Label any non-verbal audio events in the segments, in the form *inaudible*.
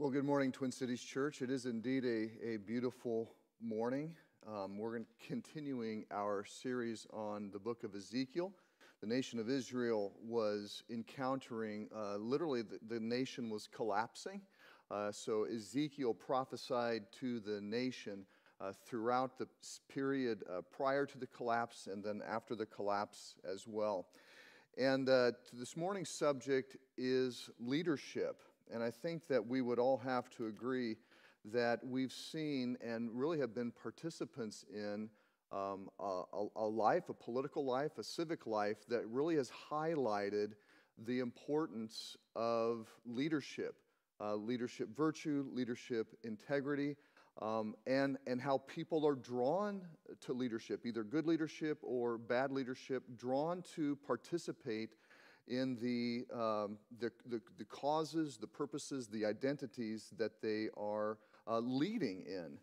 Well, good morning, Twin Cities Church. It is indeed a, a beautiful morning. Um, we're continuing our series on the book of Ezekiel. The nation of Israel was encountering, uh, literally, the, the, nation was collapsing. Uh, so Ezekiel prophesied to the nation uh, throughout the period uh, prior to the collapse and then after the collapse as well. And uh, this morning's subject is leadership. And I think that we would all have to agree that we've seen and really have been participants in um, a, a, life, a political life, a civic life that really has highlighted the importance of leadership, uh, leadership virtue, leadership integrity, um, and, and how people are drawn to leadership, either good leadership or bad leadership, drawn to participate in the, um, the, the, the, causes, the purposes, the identities that they are uh, leading in.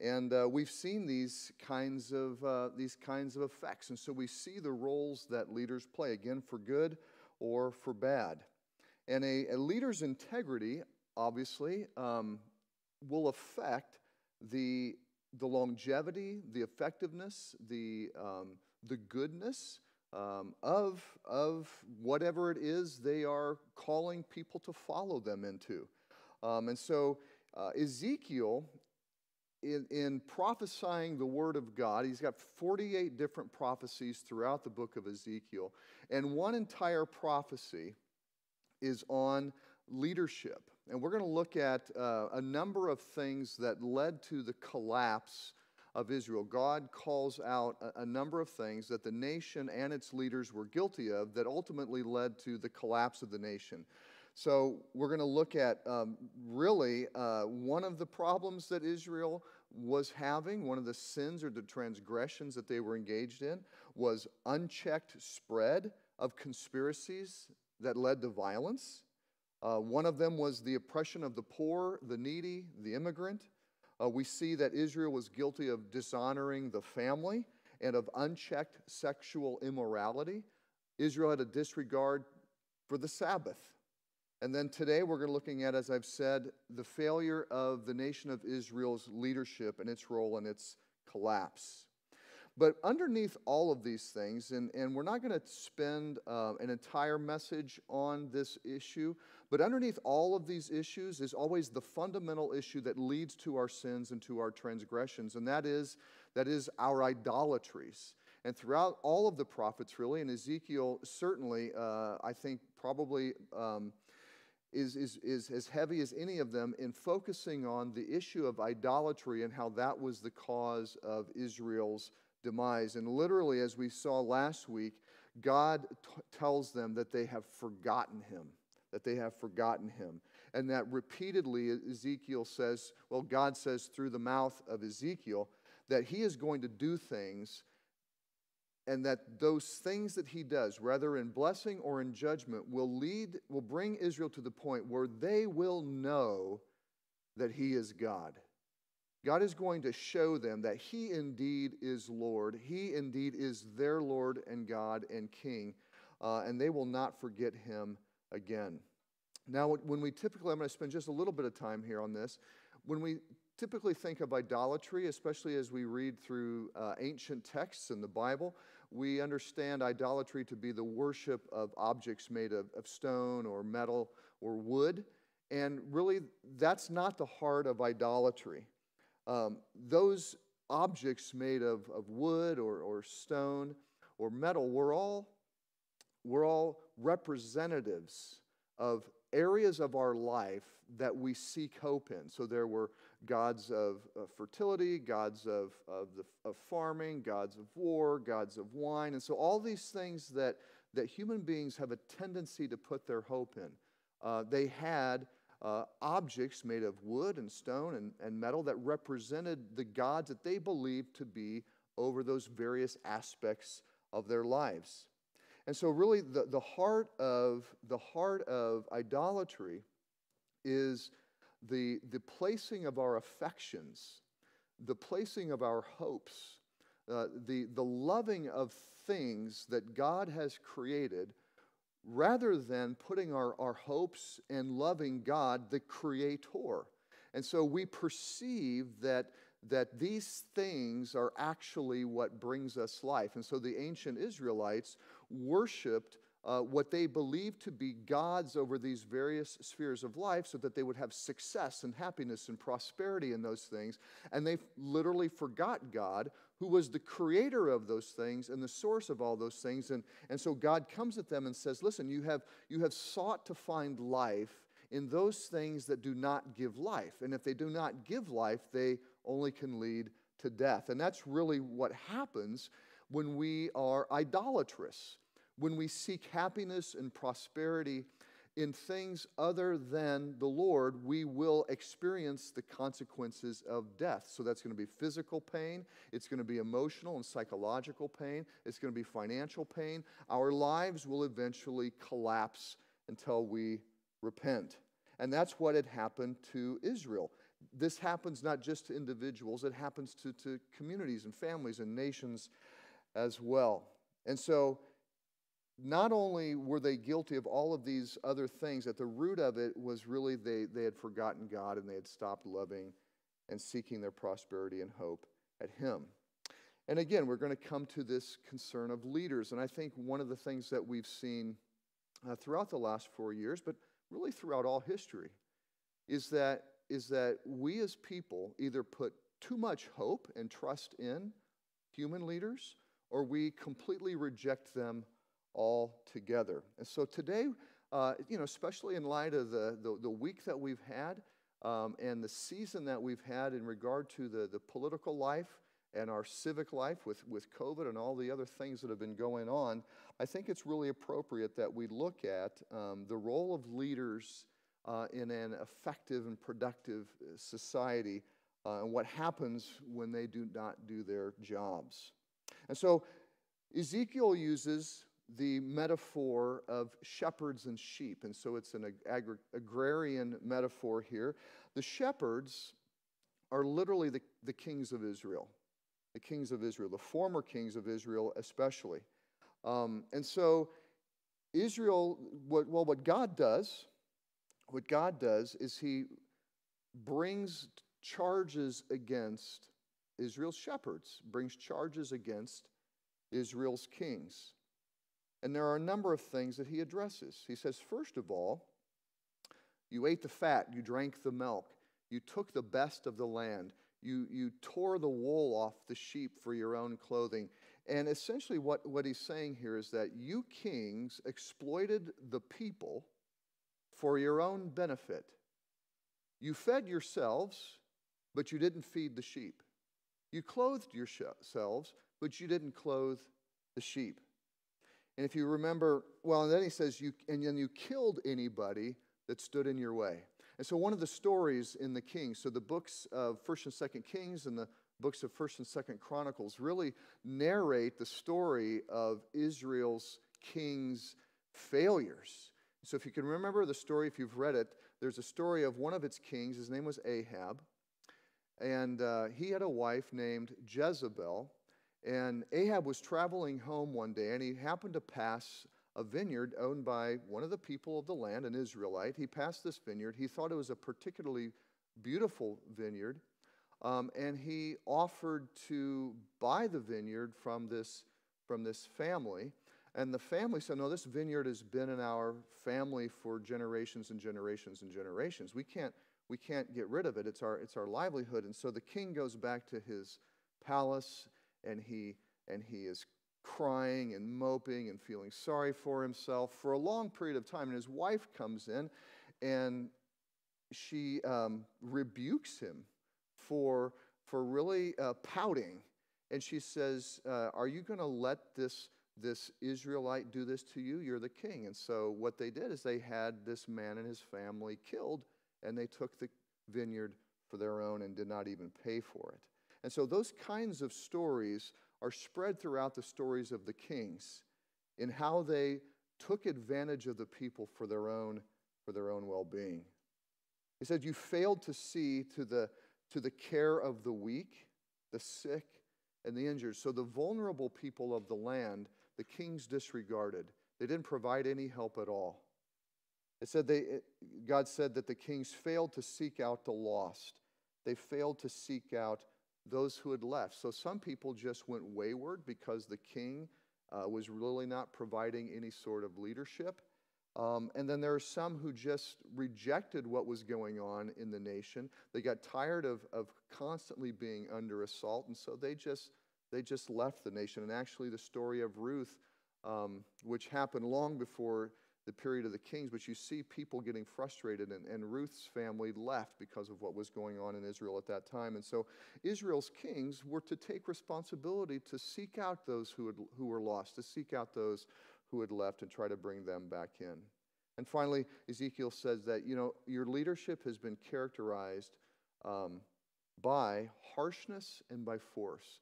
And uh, we've seen these kinds, of, uh, these kinds of effects. And so we see the roles that leaders play, again, for good or for bad. And a, a leader's integrity, obviously, um, will affect the, the longevity, the effectiveness, the, um, the goodness um, of, of whatever it is they are calling people to follow them into. Um, and so uh, Ezekiel, in, in prophesying the word of God, he's got 48 different prophecies throughout the book of Ezekiel. And one entire prophecy is on leadership. And we're going to look at uh, a number of things that led to the collapse of Israel. God calls out a, a, number of things that the nation and its leaders were guilty of that ultimately led to the collapse of the nation. So, we're going to look at um, really uh, one of the problems that Israel was having, one of the sins or the transgressions that they were engaged in, was unchecked spread of conspiracies that led to violence. Uh, one of them was the oppression of the poor, the needy, the immigrant. Uh, we see that Israel was guilty of dishonoring the family and of unchecked sexual immorality. Israel had a disregard for the Sabbath. And then today we're looking at, as I've said, the failure of the nation of Israel's leadership and its role in its collapse. But underneath all of these things, and, and we're not going to spend uh, an entire message on this issue, but underneath all of these issues is always the fundamental issue that leads to our sins and to our transgressions, and that is, that is our idolatries. And throughout all of the prophets, really, and Ezekiel certainly, uh, I think probably um, is, is, is as heavy as any of them in focusing on the issue of idolatry and how that was the cause of Israel's demise. And literally, as we saw last week, God t- tells them that they have forgotten him, that they have forgotten him. And that repeatedly Ezekiel says, well, God says through the mouth of Ezekiel, that he is going to do things and that those things that he does, whether in blessing or in judgment, will lead, will bring Israel to the point where they will know that he is God. God is going to show them that He indeed is Lord. He indeed is their Lord and God and King, uh, and they will not forget Him again. Now, when we typically, I'm going to spend just a little bit of time here on this. When we typically think of idolatry, especially as we read through uh, ancient texts in the Bible, we understand idolatry to be the worship of objects made of, of stone or metal or wood. And really, that's not the heart of idolatry. Um, those objects made of, of wood or, or stone or metal were all, were all representatives of areas of our life that we seek hope in. So there were gods of, of fertility, gods of, of, the, of farming, gods of war, gods of wine. And so all these things that, that human beings have a tendency to put their hope in, uh, they had uh, objects made of wood and stone and, and metal that represented the gods that they believed to be over those various aspects of their lives. And so, really, the, the, heart, of, the heart of idolatry is the, the placing of our affections, the placing of our hopes, uh, the, the loving of things that God has created rather than putting our, our hopes and loving God, the Creator. And so we perceive that, that these things are actually what brings us life. And so the ancient Israelites worshiped uh, what they believed to be gods over these various spheres of life so that they would have success and happiness and prosperity in those things. And they literally forgot God, who was the creator of those things and the source of all those things. And, and so God comes at them and says, Listen, you have, you have sought to find life in those things that do not give life. And if they do not give life, they only can lead to death. And that's really what happens when we are idolatrous when we seek happiness and prosperity in things other than the Lord, we will experience the consequences of death. So that's going to be physical pain, it's going to be emotional and psychological pain, it's going to be financial pain. Our lives will eventually collapse until we repent. And that's what had happened to Israel. This happens not just to individuals, it happens to, to communities and families and nations as well. And so not only were they guilty of all of these other things, at the root of it was really they, they had forgotten God and they had stopped loving and seeking their prosperity and hope at Him. And again, we're going to come to this concern of leaders. And I think one of the things that we've seen uh, throughout the last four years, but really throughout all history, is that, is that we as people either put too much hope and trust in human leaders or we completely reject them all together. And so today, uh, you know, especially in light of the, the, the week that we've had um, and the season that we've had in regard to the, the political life and our civic life with, with COVID and all the other things that have been going on, I think it's really appropriate that we look at um, the role of leaders uh, in an effective and productive uh, society uh, and what happens when they do not do their jobs. And so Ezekiel uses the metaphor of shepherds and sheep. And so it's an agri- agrarian metaphor here. The shepherds are literally the, the kings of Israel, the kings of Israel, the former kings of Israel, especially. Um, and so, Israel, what, well, what God does, what God does is He brings charges against Israel's shepherds, brings charges against Israel's kings. And there are a number of things that he addresses. He says, first of all, you ate the fat, you drank the milk, you took the best of the land, you, you tore the wool off the sheep for your own clothing. And essentially, what, what he's saying here is that you kings exploited the people for your own benefit. You fed yourselves, but you didn't feed the sheep. You clothed yourselves, but you didn't clothe the sheep. And if you remember, well, and then he says, you, and then you killed anybody that stood in your way. And so one of the stories in the Kings, so the books of First and Second Kings and the books of First and Second Chronicles really narrate the story of Israel's kings' failures. So if you can remember the story, if you've read it, there's a story of one of its kings. His name was Ahab, and uh, he had a wife named Jezebel. And Ahab was traveling home one day and he happened to pass a vineyard owned by one of the people of the land, an Israelite. He passed this vineyard. He thought it was a particularly beautiful vineyard. Um, and he offered to buy the vineyard from this, from this family. And the family said, No, this vineyard has been in our family for generations and generations and generations. We can't, we can't get rid of it. It's our, it's our livelihood. And so the king goes back to his palace and he, and he is crying and moping and feeling sorry for himself for a long period of time. And his wife comes in and she um, rebukes him for, for really uh, pouting. And she says, uh, Are you going to let this, this Israelite do this to you? You're the king. And so what they did is they had this man and his family killed, and they took the vineyard for their own and did not even pay for it. And so those kinds of stories are spread throughout the stories of the kings in how they took advantage of the people for their own, for their own well being. He said, You failed to see to the, to the care of the weak, the sick, and the injured. So the vulnerable people of the land, the kings disregarded. they didn't provide any help at all. It said they, God said that the kings failed to seek out the lost. They failed to seek out those who had left. So some people just went wayward because the king uh, was really not providing any sort of leadership. Um, and then there are some who just rejected what was going on in the nation. They got tired of, of constantly being under assault, and so they just, they just left the nation. And actually, the story of Ruth, um, which happened long before the period of the kings, but you see people getting frustrated, and, and Ruth's family left because of what was going on in Israel at that time. And so Israel's kings were to take responsibility to seek out those who, had, who were lost, to seek out those who had left and try to bring them back in. And finally, Ezekiel says that, you know, your leadership has been characterized um, by harshness and by force.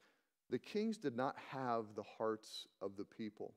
The kings did not have the hearts of the people.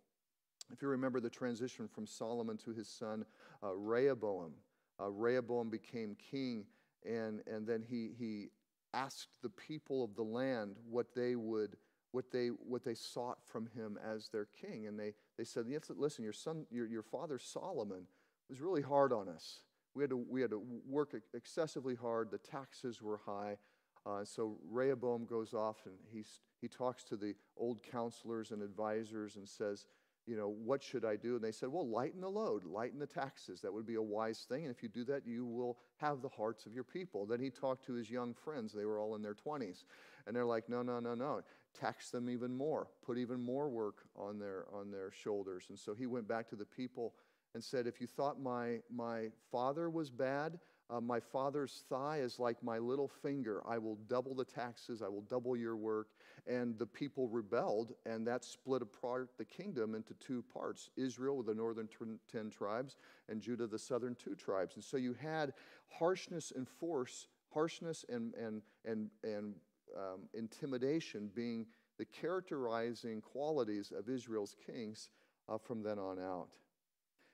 If you remember the transition from Solomon to his son uh, Rehoboam, uh, Rehoboam became king, and, and then he, he asked the people of the land what they would what they what they sought from him as their king and they they said listen your son your, your father solomon was really hard on us. We had to we had to work excessively hard. The taxes were high. Uh, so rehoboam goes off and he's he talks to the old counselors and advisors and says you know, what should I do? And they said, well, lighten the load, lighten the taxes. That would be a wise thing. And if you do that, you will have the hearts of your people. Then he talked to his young friends. They were all in their 20s. And they're like, no, no, no, no. Tax them even more. Put even more work on their, on their shoulders. And so he went back to the people and said, if you thought my, my father was bad, uh, my father's thigh is like my little finger. I will double the taxes, I will double your work. And the people rebelled, and that split apart the kingdom into two parts Israel with the northern 10 tribes, and Judah, the southern two tribes. And so you had harshness and force, harshness and, and, and, and um, intimidation being the characterizing qualities of Israel's kings uh, from then on out.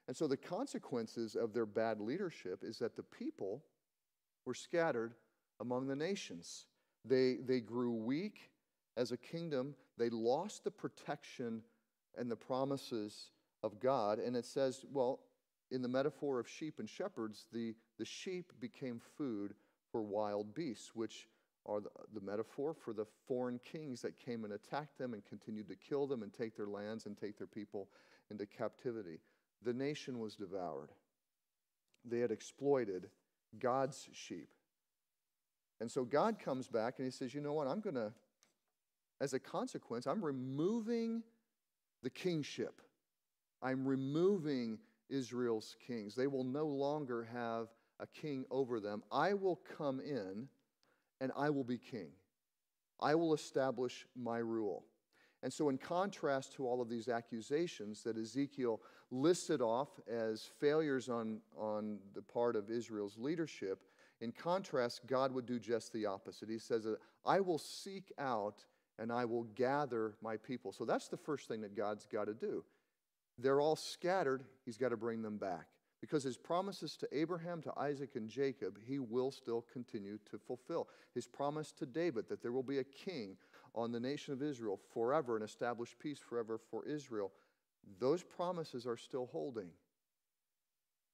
And so the consequences of their bad leadership is that the people were scattered among the nations. They, they grew weak as a kingdom. They lost the protection and the promises of God. And it says, well, in the metaphor of sheep and shepherds, the, the sheep became food for wild beasts, which are the, the, metaphor for the foreign kings that came and attacked them and continued to kill them and take their lands and take their people into captivity the nation was devoured. They had exploited God's sheep. And so God comes back and he says, You know what? I'm going to, as a consequence, I'm removing the kingship. I'm removing Israel's kings. They will no longer have a king over them. I will come in and I will be king. I will establish my rule. And so, in contrast to all of these accusations that Ezekiel listed off as failures on, on the part of Israel's leadership, in contrast, God would do just the opposite. He says, I will seek out and I will gather my people. So, that's the first thing that God's got to do. They're all scattered, He's got to bring them back. Because his promises to Abraham, to Isaac, and Jacob, he will still continue to fulfill. His promise to David that there will be a king on the nation of Israel forever and establish peace forever for Israel, those promises are still holding.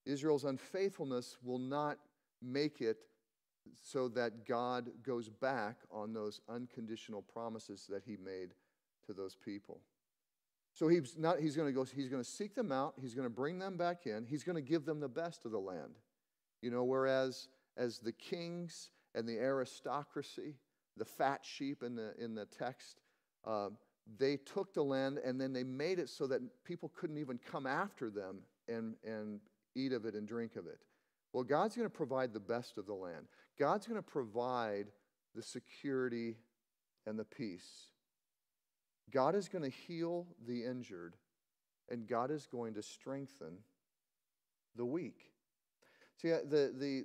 Israel's unfaithfulness will not make it so that God goes back on those unconditional promises that he made to those people. So he's not he's going to go he's going to seek them out, he's going to bring them back in, he's going to give them the best of the land. You know, whereas as the kings and the aristocracy the fat sheep in the, in the text, uh, they took the land and then they made it so that people couldn't even come after them and, and eat of it and drink of it. Well, God's going to provide the best of the land. God's going to provide the security and the peace. God is going to heal the injured, and God is going to strengthen the weak. See, uh, the, the,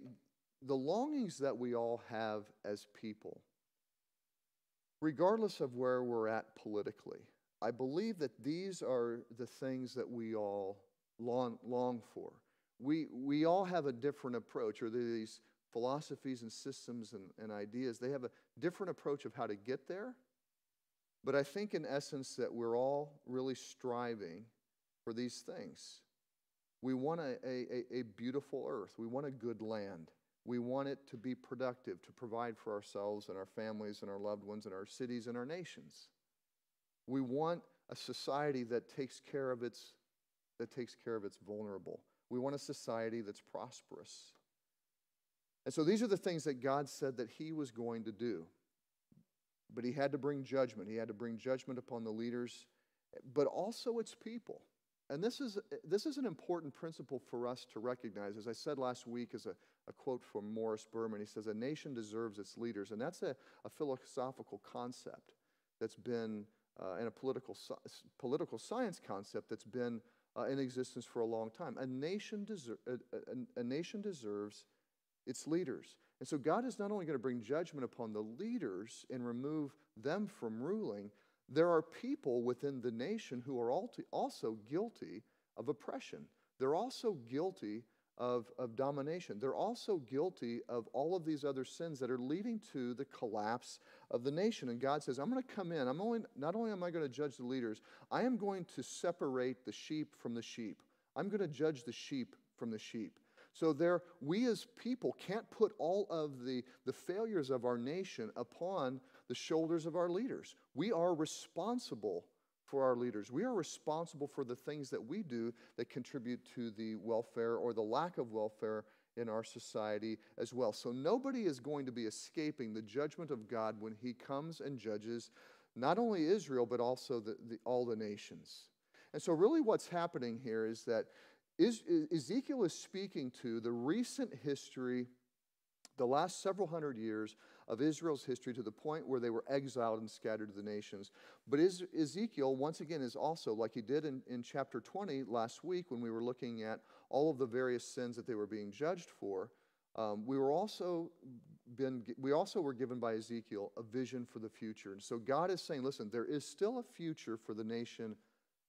the longings that we all have as people regardless of where we're at politically, I believe that these are the things that we all long, long for. We, we all have a different approach, or these philosophies and systems and, and ideas, they have a different approach of how to get there. But I think, in essence, that we're all really striving for these things. We want a, a, a beautiful earth. We want a good land. We want it to be productive, to provide for ourselves and our families and our loved ones and our cities and our nations. We want a society that takes care of its, that takes care of its vulnerable. We want a society that's prosperous. And so these are the things that God said that He was going to do. But He had to bring judgment. He had to bring judgment upon the leaders, but also its people. And this is, this is an important principle for us to recognize. As I said last week, as a, a quote from Morris Berman, he says, A nation deserves its leaders. And that's a, a philosophical concept that's been, uh, and a political, political science concept that's been uh, in existence for a long time. A nation, deser- a, a, a nation deserves its leaders. And so God is not only going to bring judgment upon the leaders and remove them from ruling, there are people within the nation who are also guilty of oppression. They're also guilty of, of domination. They're also guilty of all of these other sins that are leading to the collapse of the nation. And God says, I'm going to come in. I'm only, not only am I going to judge the leaders, I am going to separate the sheep from the sheep. I'm going to judge the sheep from the sheep. So there, we as people can't put all of the, the failures of our nation upon the shoulders of our leaders. We are responsible for our leaders. We are responsible for the things that we do that contribute to the welfare or the lack of welfare in our society as well. So nobody is going to be escaping the judgment of God when he comes and judges not only Israel, but also the, the, all the nations. And so, really, what's happening here is that Ezekiel is speaking to the recent history, the last several hundred years of Israel's history to the point where they were exiled and scattered to the nations. But Ezekiel, once again, is also, like he did in, in chapter 20 last week when we were looking at all of the various sins that they were being judged for, um, we were also been we also were given by Ezekiel a vision for the future. And so God is saying, listen, there is still a future for the nation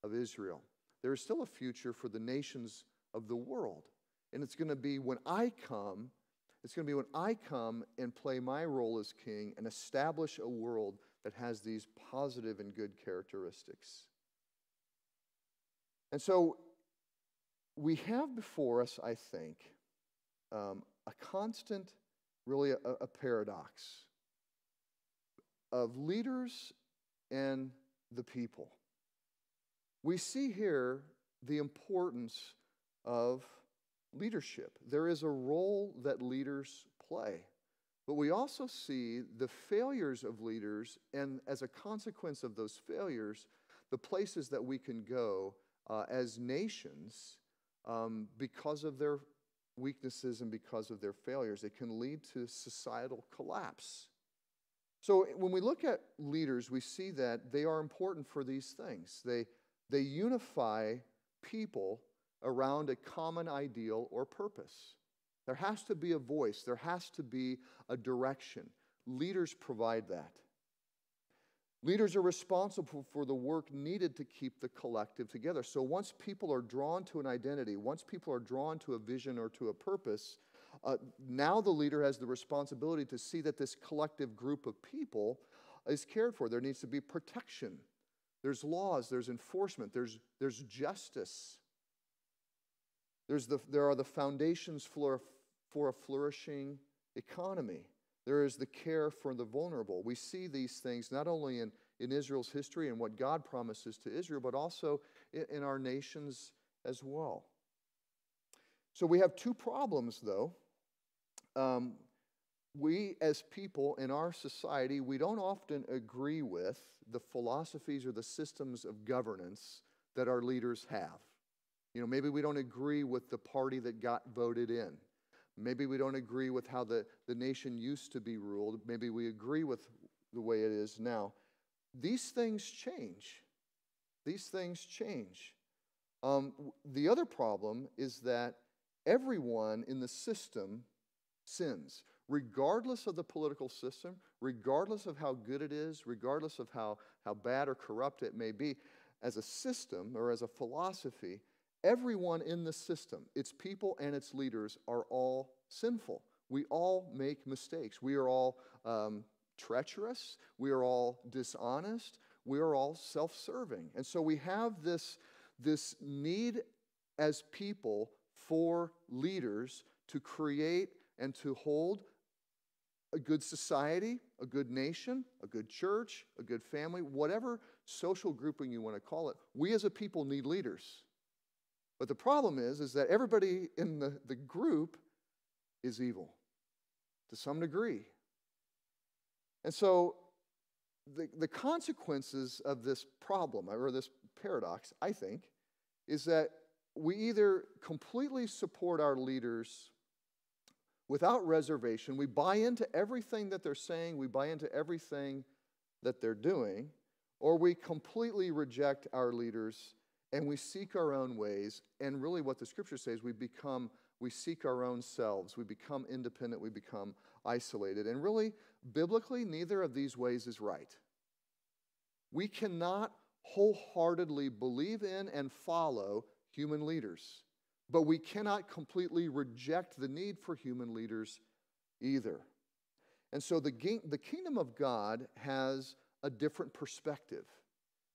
of Israel. There is still a future for the nations of the world. And it's going to be when I come it's going to be when I come and play my role as king and establish a world that has these positive and good characteristics. And so we have before us, I think, um, a constant, really a, a paradox of leaders and the people. We see here the importance of leadership. There is a role that leaders play. But we also see the failures of leaders, and as a consequence of those failures, the places that we can go uh, as nations um, because of their weaknesses and because of their failures. It can lead to societal collapse. So when we look at leaders, we see that they are important for these things. They, they unify people around a common ideal or purpose. There has to be a voice, there has to be a direction. Leaders provide that. Leaders are responsible for the work needed to keep the collective together. So once people are drawn to an identity, once people are drawn to a vision or to a purpose, uh, now the leader has the responsibility to see that this collective group of people is cared for. There needs to be protection. There's laws, there's enforcement, there's, there's justice. There's the, there are the foundations for, for a flourishing economy. There is the care for the vulnerable. We see these things not only in, in Israel's history and what God promises to Israel, but also in, in our nations as well. So we have two problems, though. Um, we, as people in our society, we don't often agree with the philosophies or the systems of governance that our leaders have. You know, maybe we don't agree with the party that got voted in. Maybe we don't agree with how the, the nation used to be ruled. Maybe we agree with the way it is now. These things change. These things change. Um, the other problem is that everyone in the system sins, regardless of the political system, regardless of how good it is, regardless of how, how bad or corrupt it may be. As a system or as a philosophy, Everyone in the system, its people and its leaders, are all sinful. We all make mistakes. We are all um, treacherous. We are all dishonest. We are all self serving. And so we have this, this need as people for leaders to create and to hold a good society, a good nation, a good church, a good family, whatever social grouping you want to call it. We as a people need leaders. But the problem is, is that everybody in the, the group is evil to some degree. And so the, the consequences of this problem or this paradox, I think, is that we either completely support our leaders without reservation, we buy into everything that they're saying, we buy into everything that they're doing, or we completely reject our leaders and we seek our own ways. And really, what the scripture says, we become, we seek our own selves, we become independent, we become isolated. And really, biblically, neither of these ways is right. We cannot wholeheartedly believe in and follow human leaders, but we cannot completely reject the need for human leaders either. And so the, the kingdom of God has a different perspective.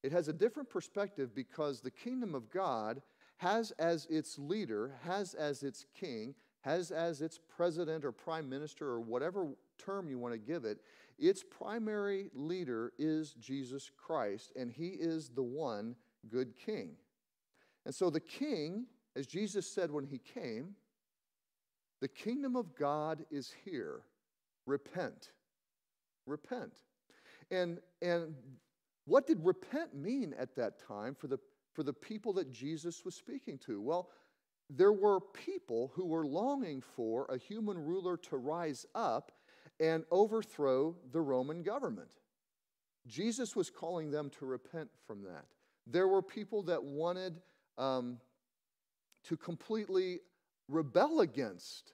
It has a different perspective because the kingdom of God has as its leader, has as its king, has as its president or prime minister or whatever term you want to give it, its primary leader is Jesus Christ, and he is the one good king. And so the king, as Jesus said when he came, the kingdom of God is here. Repent. Repent. And, and what did repent mean at that time for the, for the people that Jesus was speaking to? Well, there were people who were longing for a human ruler to rise up and overthrow the Roman government. Jesus was calling them to repent from that. There were people that wanted um, to completely rebel against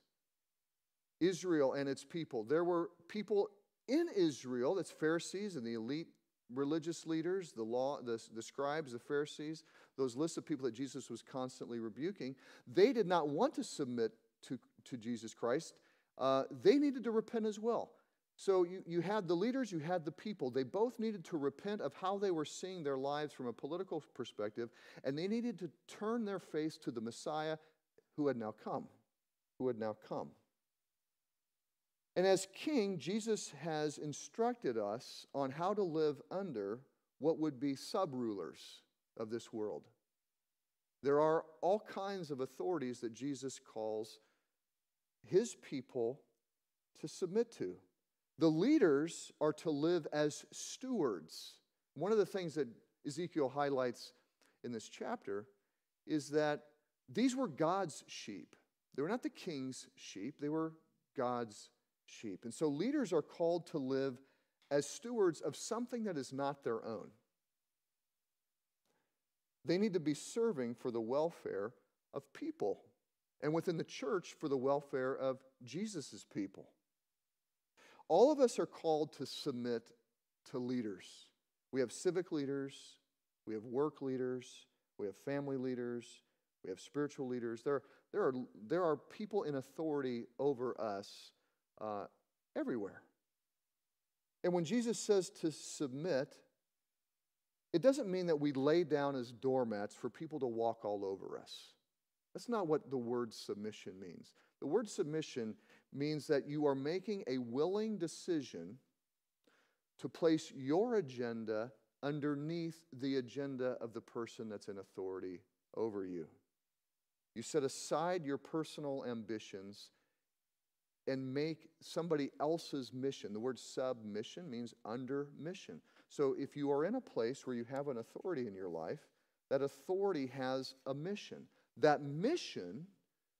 Israel and its people. There were people in Israel, that's Pharisees and the elite religious leaders, the law, the, the scribes, the Pharisees, those lists of people that Jesus was constantly rebuking, they did not want to submit to, to Jesus Christ uh, they needed to repent as well. So you, you had the leaders, you had the people. They both needed to repent of how they were seeing their lives from a political perspective, and they needed to turn their face to the Messiah who had now come. Who had now come. And as king, Jesus has instructed us on how to live under what would be sub rulers of this world. There are all kinds of authorities that Jesus calls his people to submit to. The leaders are to live as stewards. One of the things that Ezekiel highlights in this chapter is that these were God's sheep. They were not the king's sheep, they were God's sheep. And so leaders are called to live as stewards of something that is not their own. They need to be serving for the welfare of people and within the church for the welfare of Jesus' people. All of us are called to submit to leaders. We have civic leaders, we have work leaders, we have family leaders, we have spiritual leaders. There, there, are, there are people in authority over us uh, everywhere. And when Jesus says to submit, it doesn't mean that we lay down as doormats for people to walk all over us. That's not what the word submission means. The word submission means that you are making a willing decision to place your agenda underneath the agenda of the person that's in authority over you. You set aside your personal ambitions and make somebody else's mission. The word submission means under mission. So if you are in a place where you have an authority in your life, that authority has a mission. That mission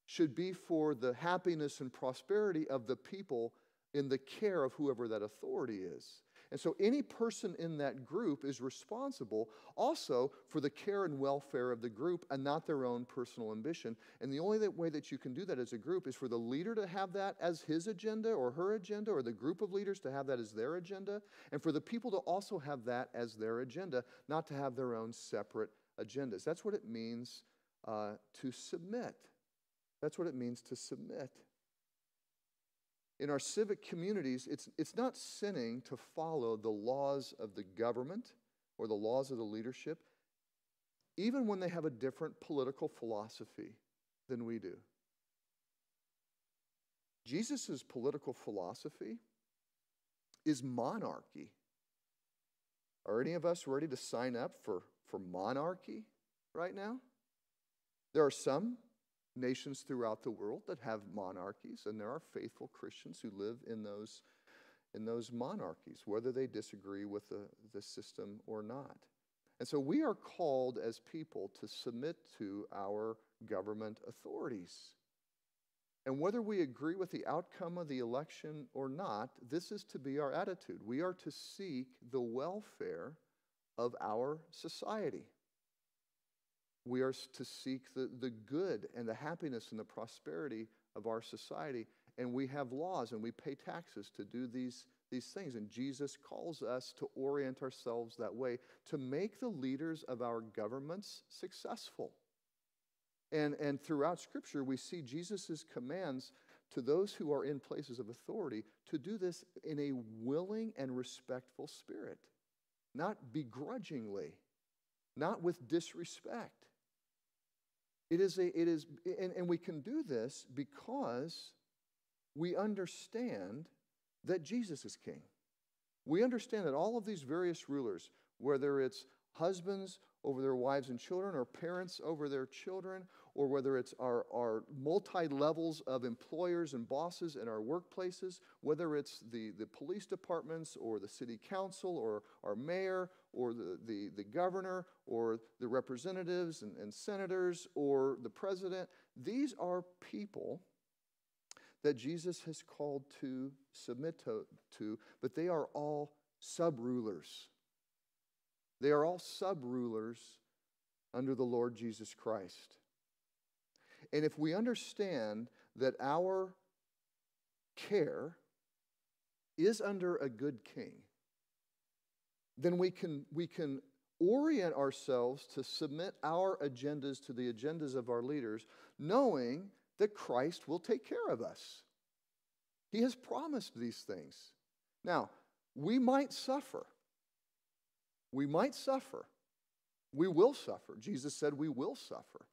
should be for the happiness and prosperity of the people in the care of whoever that authority is. And so any person in that group is responsible also for the care and welfare of the group and not their own personal ambition. And the only way that you can do that as a group is for the leader to have that as his agenda or her agenda, or the group of leaders to have that as their agenda, and for the people to also have that as their agenda, not to have their own separate agendas. That's what it means uh, to submit. That's what it means to submit. In our civic communities, it's, it's not sinning to follow the laws of the government or the laws of the leadership. even when they have a different political philosophy than we do. Jesus' political philosophy is monarchy. Are any of us ready to sign up for, for monarchy right now? There are some nations throughout the world that have monarchies, and there are faithful Christians who live in those, in those monarchies, whether they disagree with the, the system or not. And so we are called as people to submit to our government authorities. And whether we agree with the outcome of the election or not, this is to be our attitude. We are to seek the welfare of our society. We are to seek the, the good and the happiness and the prosperity of our society. And we have laws and we pay taxes to do these, these things. And Jesus calls us to orient ourselves that way to make the leaders of our governments successful. And, and throughout Scripture, we see Jesus' commands to those who are in places of authority to do this in a willing and respectful spirit, not begrudgingly, not with disrespect. It is a, it is, and, and we can do this because we understand that Jesus is king. We understand that all of these various rulers, whether it's husbands over their wives and children, or parents over their children, or whether it's our, our multi levels of employers and bosses in our workplaces, whether it's the, the police departments, or the city council, or our mayor, or the, the, the governor, or the representatives and, and senators, or the president, these are people that Jesus has called to submit to, to but they are all sub rulers. They are all sub rulers under the Lord Jesus Christ. And if we understand that our care is under a good king, then we can, we can orient ourselves to submit our agendas to the agendas of our leaders, knowing that Christ will take care of us. He has promised these things. Now, we might suffer. We might suffer. We will suffer. Jesus said we will suffer.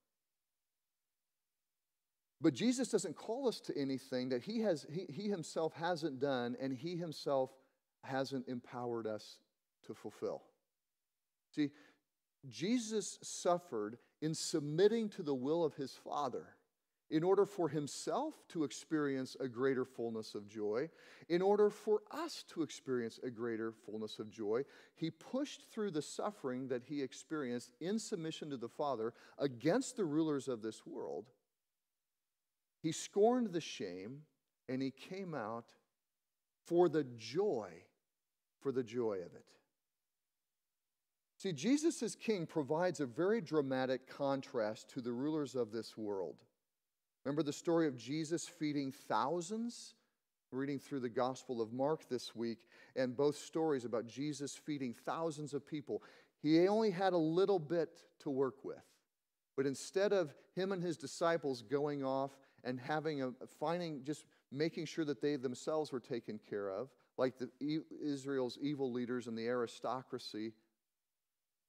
But Jesus doesn't call us to anything that he, has, he, he himself hasn't done and he himself hasn't empowered us to fulfill. See, Jesus suffered in submitting to the will of his Father in order for himself to experience a greater fullness of joy, in order for us to experience a greater fullness of joy, he pushed through the suffering that he experienced in submission to the Father against the rulers of this world. He scorned the shame and he came out for the joy, for the joy of it. See, Jesus as king provides a very dramatic contrast to the rulers of this world. Remember the story of Jesus feeding thousands? Reading through the Gospel of Mark this week, and both stories about Jesus feeding thousands of people. He only had a little bit to work with. But instead of him and his disciples going off and having a finding, just making sure that they themselves were taken care of, like the, Israel's evil leaders and the aristocracy,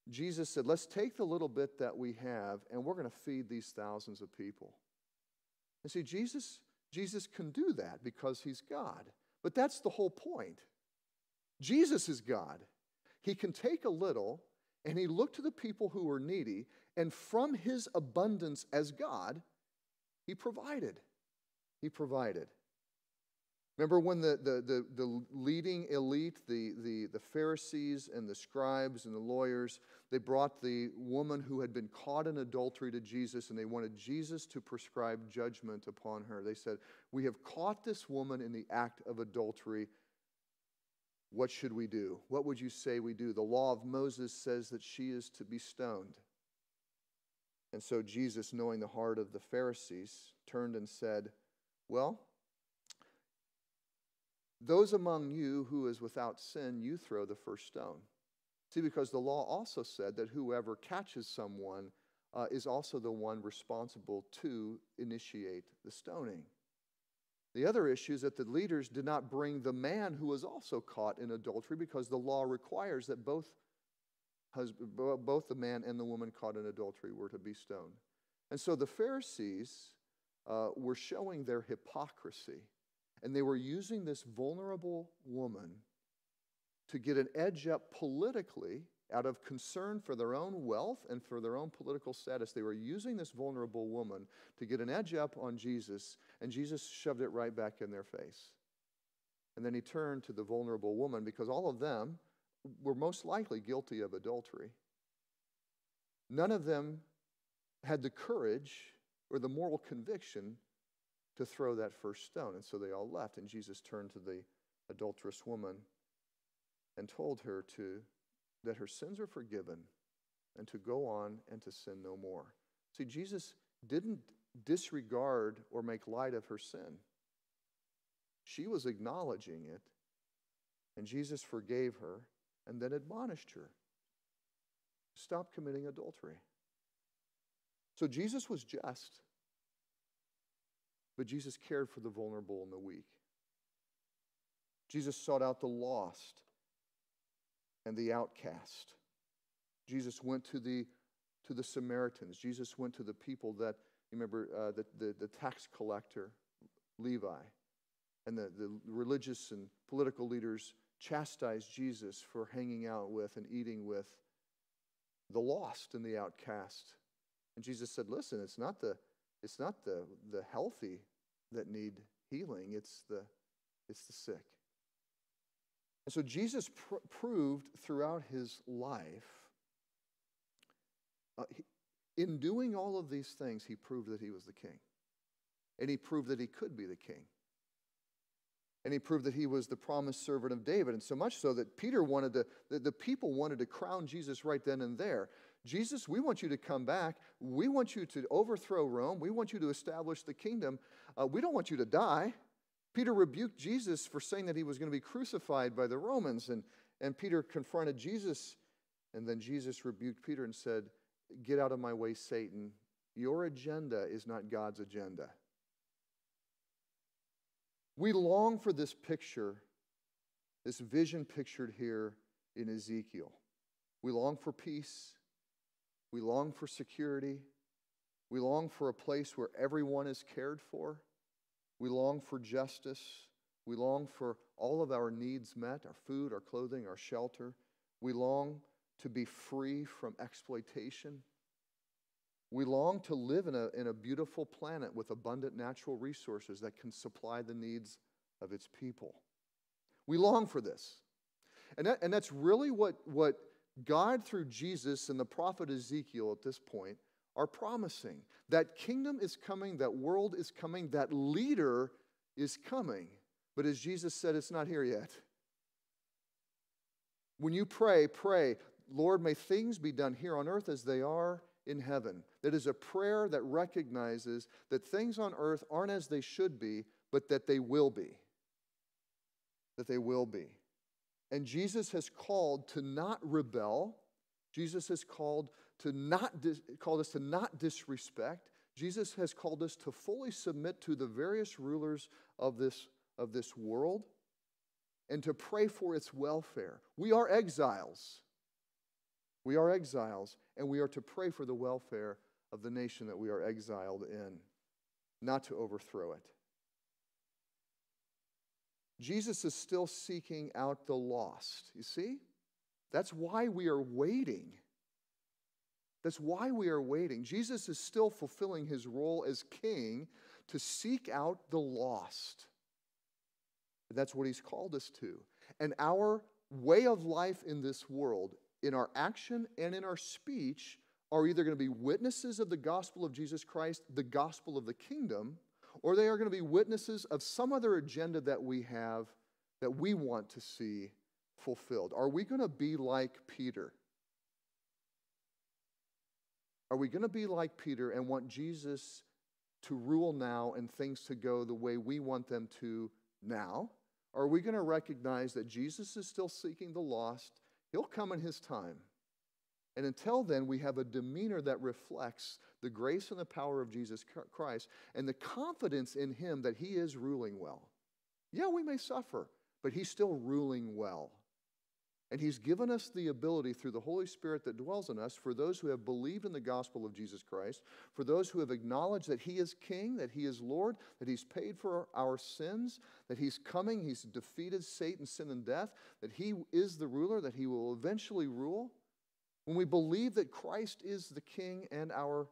Jesus said, Let's take the little bit that we have and we're going to feed these thousands of people. And see, Jesus, Jesus can do that because he's God. But that's the whole point. Jesus is God. He can take a little and he looked to the people who were needy, and from his abundance as God, he provided. He provided. Remember when the, the, the, the, leading elite, the, the, the Pharisees and the scribes and the lawyers, they brought the woman who had been caught in adultery to Jesus and they wanted Jesus to prescribe judgment upon her. They said, We have caught this woman in the act of adultery. What should we do? What would you say we do? The law of Moses says that she is to be stoned. And so Jesus, knowing the heart of the Pharisees, turned and said, Well, those among you who is without sin, you throw the first stone. See, because the law also said that whoever catches someone uh, is also the one responsible to initiate the stoning. The other issue is that the leaders did not bring the man who was also caught in adultery because the law requires that both husband, both the man and the woman caught in adultery were to be stoned. And so the Pharisees uh, were showing their hypocrisy, and they were using this vulnerable woman to get an edge up politically out of concern for their own wealth and for their own political status. They were using this vulnerable woman to get an edge up on Jesus, and Jesus shoved it right back in their face. And then he turned to the vulnerable woman because all of them were most likely guilty of adultery. None of them had the courage or the moral conviction to throw that first stone. And so they all left. And Jesus turned to the adulterous woman and told her to that her sins are forgiven and to go on and to sin no more. See, Jesus didn't disregard or make light of her sin. She was acknowledging it, and Jesus forgave her and then admonished her. Stop committing adultery. So Jesus was just, but Jesus cared for the vulnerable and the weak. Jesus sought out the lost and the outcast. Jesus went to the, to the Samaritans. Jesus went to the people that, you remember, uh, the, the, the tax collector, Levi, and the, the religious and political leaders chastised Jesus for hanging out with and eating with the lost and the outcast. And Jesus said, Listen, it's not the, it's not the, the healthy that need healing, it's the, it's the sick. And so Jesus pr- proved throughout his life, uh, he, in doing all of these things, he proved that he was the king. And he proved that he could be the king. And he proved that he was the promised servant of David. And so much so that Peter wanted to, the, the people wanted to crown Jesus right then and there. Jesus, we want you to come back. We want you to overthrow Rome. We want you to establish the kingdom. Uh, we don't want you to die. Peter rebuked Jesus for saying that he was going to be crucified by the Romans. And, and Peter confronted Jesus. And then Jesus rebuked Peter and said, Get out of my way, Satan. Your agenda is not God's agenda. We long for this picture, this vision pictured here in Ezekiel. We long for peace. We long for security. We long for a place where everyone is cared for. We long for justice. We long for all of our needs met our food, our clothing, our shelter. We long to be free from exploitation. We long to live in a, in a beautiful planet with abundant natural resources that can supply the needs of its people. We long for this. And, that, and that's really what, what God, through Jesus and the prophet Ezekiel at this point, are promising. That kingdom is coming, that world is coming, that leader is coming. But as Jesus said, it's not here yet. When you pray, pray, Lord, may things be done here on earth as they are in heaven. That is a prayer that recognizes that things on earth aren't as they should be, but that they will be. That they will be. And Jesus has called to not rebel. Jesus has called to not dis- called us to not disrespect. Jesus has called us to fully submit to the various rulers of this, of this world and to pray for its welfare. We are exiles. We are exiles, and we are to pray for the welfare of the nation that we are exiled in, not to overthrow it. Jesus is still seeking out the lost. You see? That's why we are waiting. That's why we are waiting. Jesus is still fulfilling his role as king to seek out the lost. That's what he's called us to. And our way of life in this world, in our action and in our speech, are either going to be witnesses of the gospel of Jesus Christ, the gospel of the kingdom, or they are going to be witnesses of some other agenda that we have that we want to see fulfilled. Are we going to be like Peter? Are we going to be like Peter and want Jesus to rule now and things to go the way we want them to now? Are we going to recognize that Jesus is still seeking the lost? He'll come in his time. And until then, we have a demeanor that reflects the grace and the power of Jesus Christ and the confidence in him that he is ruling well. Yeah, we may suffer, but he's still ruling well. And He's given us the ability through the Holy Spirit that dwells in us, for those who have believed in the gospel of Jesus Christ, for those who have acknowledged that He is King, that He is Lord, that He's paid for our sins, that He's coming, He's defeated Satan, sin, and death, that He is the ruler, that He will eventually rule. When we believe that Christ is the King and our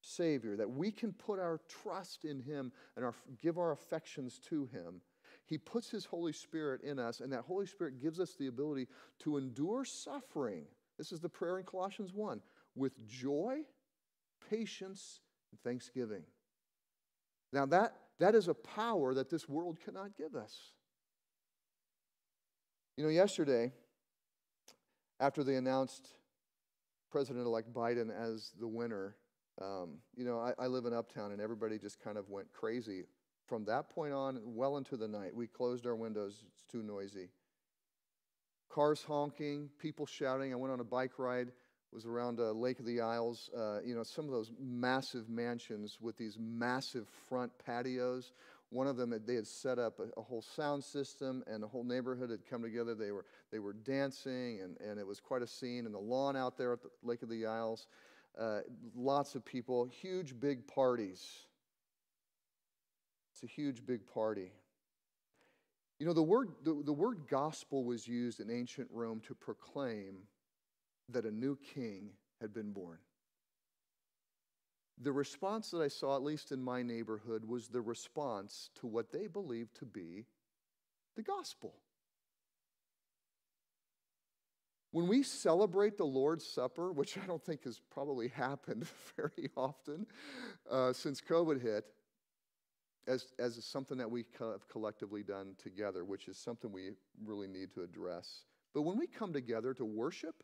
Savior, that we can put our trust in Him and our, give our affections to Him he puts His Holy Spirit in us, and that Holy Spirit gives us the ability to endure suffering. This is the prayer in Colossians 1 with joy, patience, and thanksgiving. Now, that, that is a power that this world cannot give us. You know, yesterday, after they announced President elect Biden as the winner, um, you know, I, I, live in Uptown and everybody just kind of went crazy from that point on, well into the night, we closed our windows. It's too noisy. Cars honking, people shouting. I went on a bike ride. It was around uh, Lake of the Isles. Uh, you know, some of those massive mansions with these massive front patios. One of them, they had set up a, a, whole sound system, and the whole neighborhood had come together. They were they were dancing, and, and it was quite a scene. And the lawn out there at the Lake of the Isles, uh, lots of people, huge big parties. It's a huge, big party. You know, the word, the, the word gospel was used in ancient Rome to proclaim that a new king had been born. The response that I saw, at least in my neighborhood, was the response to what they believed to be the gospel. When we celebrate the Lord's Supper, which I don't think has probably happened *laughs* very often uh, since COVID hit, as, as something that we have collectively done together, which is something we really need to address. But when we come together to worship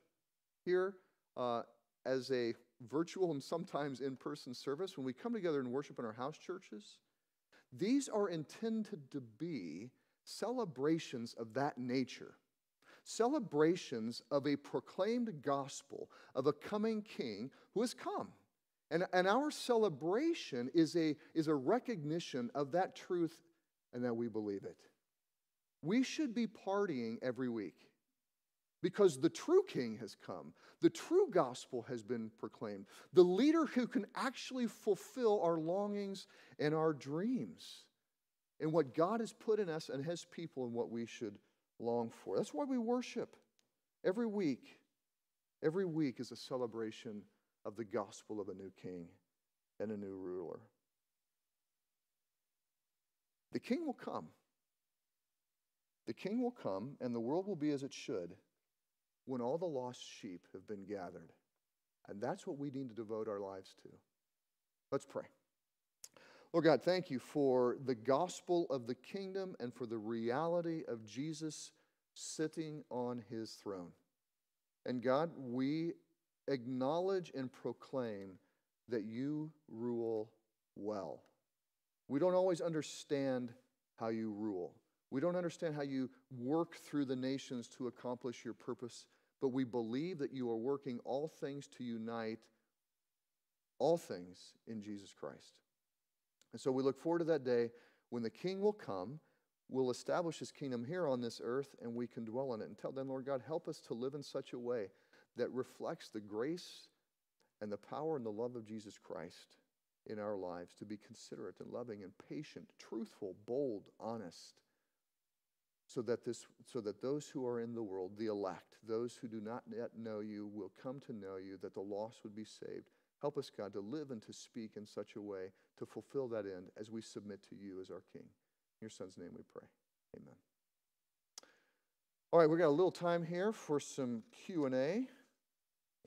here uh, as a virtual and sometimes in person service, when we come together and worship in our house churches, these are intended to be celebrations of that nature. Celebrations of a proclaimed gospel of a coming king who has come and, and our celebration is a, is a recognition of that truth and that we believe it. We should be partying every week because the true king has come. The true gospel has been proclaimed. The leader who can actually fulfill our longings and our dreams and what God has put in us and his people and what we should long for. That's why we worship every week. Every week is a celebration of the gospel of a new king and a new ruler. The king will come. The king will come, and the world will be as it should when all the lost sheep have been gathered. And that's what we need to devote our lives to. Let's pray. Lord God, thank you for the gospel of the kingdom and for the reality of Jesus sitting on his throne. And God, we acknowledge and proclaim that you rule well. We don't always understand how you rule. We don't understand how you work through the nations to accomplish your purpose, but we believe that you are working all things to unite all things in Jesus Christ. And so we look forward to that day when the King will come, will establish his kingdom here on this earth, and we can dwell in it. And tell them, Lord God, help us to live in such a way that reflects the grace and the power and the love of Jesus Christ in our lives to be considerate and loving and patient, truthful, bold, honest, so that, this, so that those who are in the world, the elect, those who do not yet know you, will come to know you, that the lost would be saved. Help us, God, to live and to speak in such a way to fulfill that end as we submit to you as our King. In your Son's name we pray. Amen. All right, we've got a little time here for some Q&A.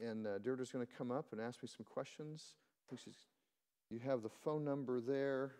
And uh, Deirdre's going to come up and ask me some questions. You have the phone number there.